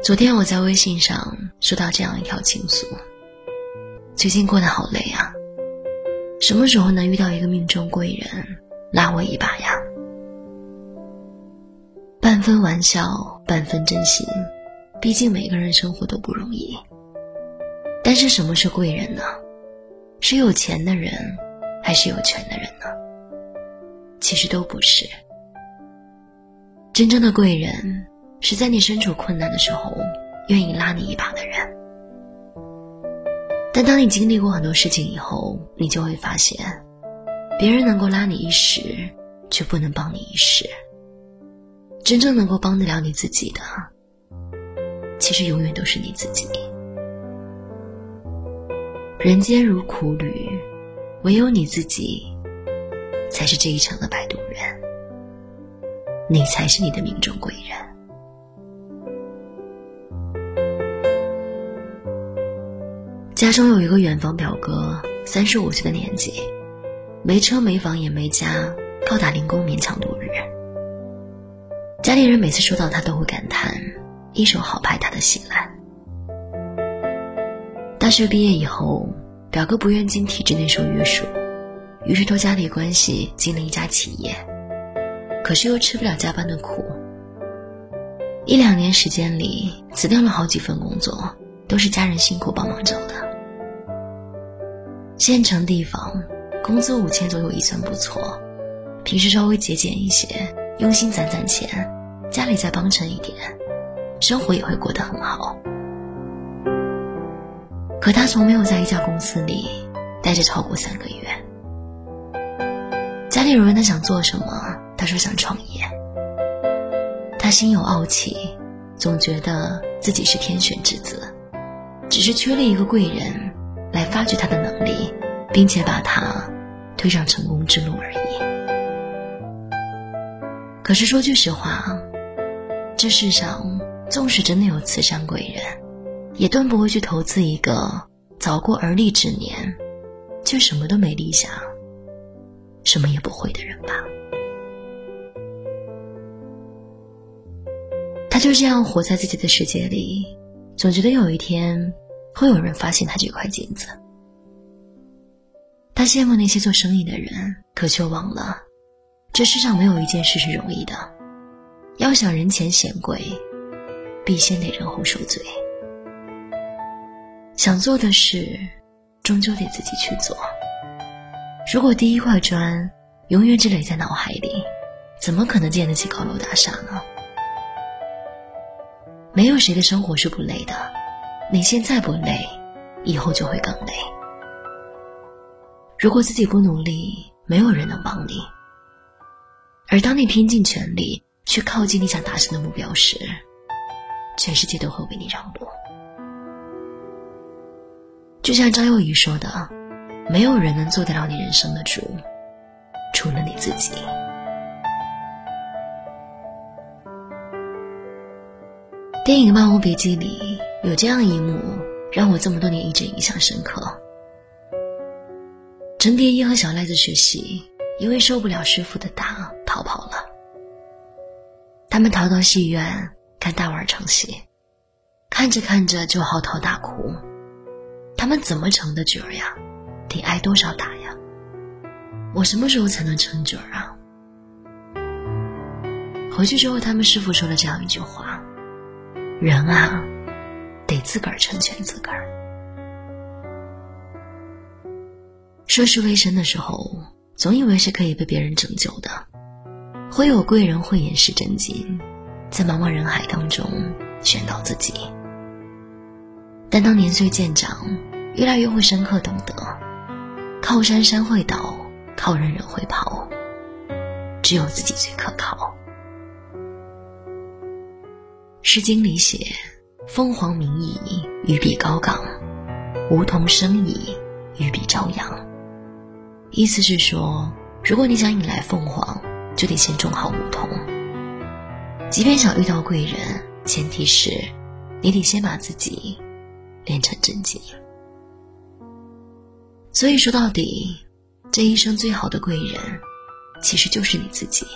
昨天我在微信上收到这样一条情诉：最近过得好累啊，什么时候能遇到一个命中贵人拉我一把呀？半分玩笑，半分真心，毕竟每个人生活都不容易。但是什么是贵人呢？是有钱的人，还是有权的人？其实都不是。真正的贵人，是在你身处困难的时候，愿意拉你一把的人。但当你经历过很多事情以后，你就会发现，别人能够拉你一时，却不能帮你一世。真正能够帮得了你自己的，其实永远都是你自己。人间如苦旅，唯有你自己，才是这一程的摆渡人。你才是你的命中贵人。家中有一个远房表哥，三十五岁的年纪，没车没房也没家，靠打零工勉强度日。家里人每次说到他，都会感叹：一手好牌，他的喜来。大学毕业以后，表哥不愿经体制内受约束，于是托家里关系进了一家企业。可是又吃不了加班的苦，一两年时间里辞掉了好几份工作，都是家人辛苦帮忙找的。县城地方，工资五千左右，也算不错。平时稍微节俭一些，用心攒攒钱，家里再帮衬一点，生活也会过得很好。可他从没有在一家公司里待着超过三个月。家里人问他想做什么。他说想创业，他心有傲气，总觉得自己是天选之子，只是缺了一个贵人来发掘他的能力，并且把他推上成功之路而已。可是说句实话，这世上纵使真的有慈善贵人，也断不会去投资一个早过而立之年，却什么都没立下，什么也不会的人吧。他就这样活在自己的世界里，总觉得有一天会有人发现他这块金子。他羡慕那些做生意的人，可却忘了，这世上没有一件事是容易的。要想人前显贵，必先得人后受罪。想做的事，终究得自己去做。如果第一块砖永远只垒在脑海里，怎么可能建得起高楼大厦呢？没有谁的生活是不累的，你现在不累，以后就会更累。如果自己不努力，没有人能帮你。而当你拼尽全力去靠近你想达成的目标时，全世界都会为你让路。就像张幼仪说的：“没有人能做得了你人生的主，除了你自己。”电影《漫无笔记》里有这样一幕，让我这么多年一直印象深刻。陈蝶衣和小赖子学习，因为受不了师傅的打，逃跑了。他们逃到戏院看大腕唱戏，看着看着就嚎啕大哭。他们怎么成的角儿呀？得挨多少打呀？我什么时候才能成角儿啊？回去之后，他们师傅说了这样一句话。人啊，得自个儿成全自个儿。涉世未深的时候，总以为是可以被别人拯救的，会有贵人慧眼识真金，在茫茫人海当中选到自己。但当年岁渐长，越来越会深刻懂得，靠山山会倒，靠人人会跑，只有自己最可靠。《诗经》里写：“凤凰鸣矣，于彼高岗；梧桐生矣，于彼朝阳。”意思是说，如果你想引来凤凰，就得先种好梧桐。即便想遇到贵人，前提是你得先把自己练成真经。所以说到底，这一生最好的贵人，其实就是你自己。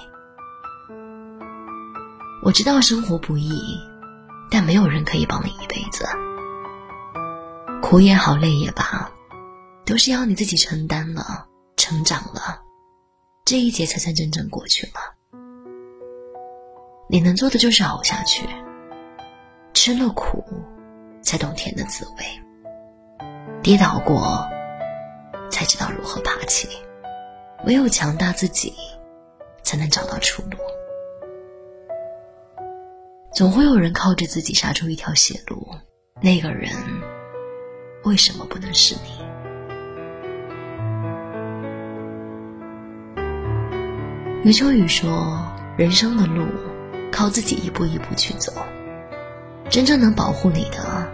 我知道生活不易，但没有人可以帮你一辈子。苦也好，累也罢，都是要你自己承担了，成长了，这一劫才算真正过去了。你能做的就是熬下去，吃了苦，才懂甜的滋味。跌倒过，知道如何爬起。唯有强大自己，才能找到出路。总会有人靠着自己杀出一条血路，那个人为什么不能是你？余秋雨说：“人生的路，靠自己一步一步去走。真正能保护你的，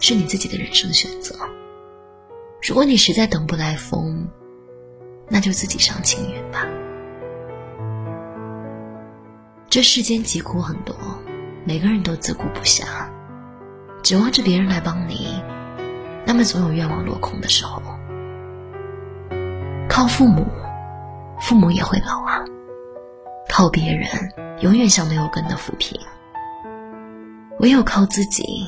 是你自己的人生选择。如果你实在等不来风，那就自己上青云吧。这世间疾苦很多，每个人都自顾不暇，指望着别人来帮你，那么总有愿望落空的时候。靠父母，父母也会老啊；靠别人，永远像没有根的浮萍。唯有靠自己，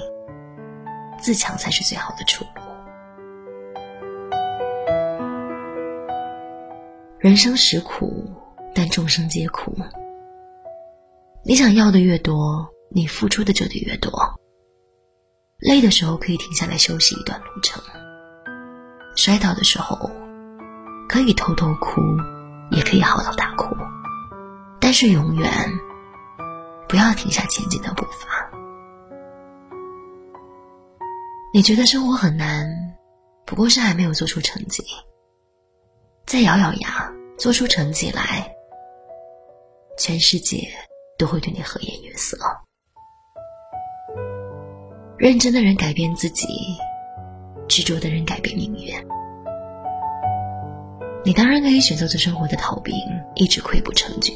自强才是最好的出路。人生实苦，但众生皆苦。你想要的越多，你付出的就得越多。累的时候可以停下来休息一段路程，摔倒的时候可以偷偷哭，也可以嚎啕大哭，但是永远不要停下前进的步伐。你觉得生活很难，不过是还没有做出成绩。再咬咬牙做出成绩来，全世界都会对你和颜悦色。认真的人改变自己，执着的人改变命运。你当然可以选择做生活的逃兵，一直溃不成军。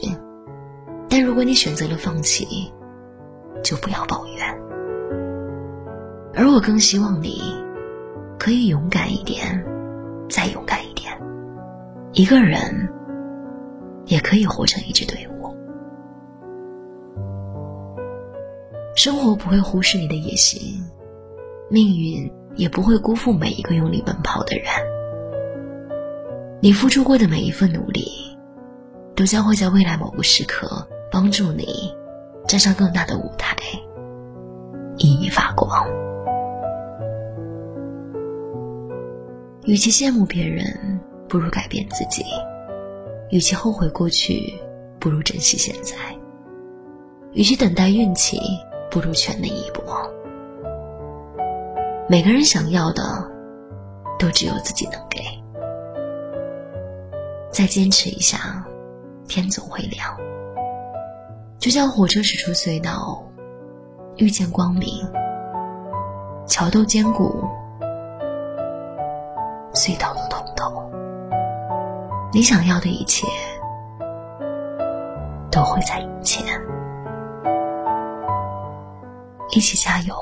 但如果你选择了放弃，就不要抱怨。而我更希望你，可以勇敢一点，再勇敢一。个人也可以活成一支队伍。生活不会忽视你的野心，命运也不会辜负每一个用力奔跑的人。你付出过的每一份努力，都将会在未来某个时刻帮助你站上更大的舞台，熠熠发光。与其羡慕别人。不如改变自己，与其后悔过去，不如珍惜现在；与其等待运气，不如全力以搏。每个人想要的，都只有自己能给。再坚持一下，天总会亮。就像火车驶出隧道，遇见光明，桥都坚固，隧道都通透。你想要的一切，都会在眼前。一起加油！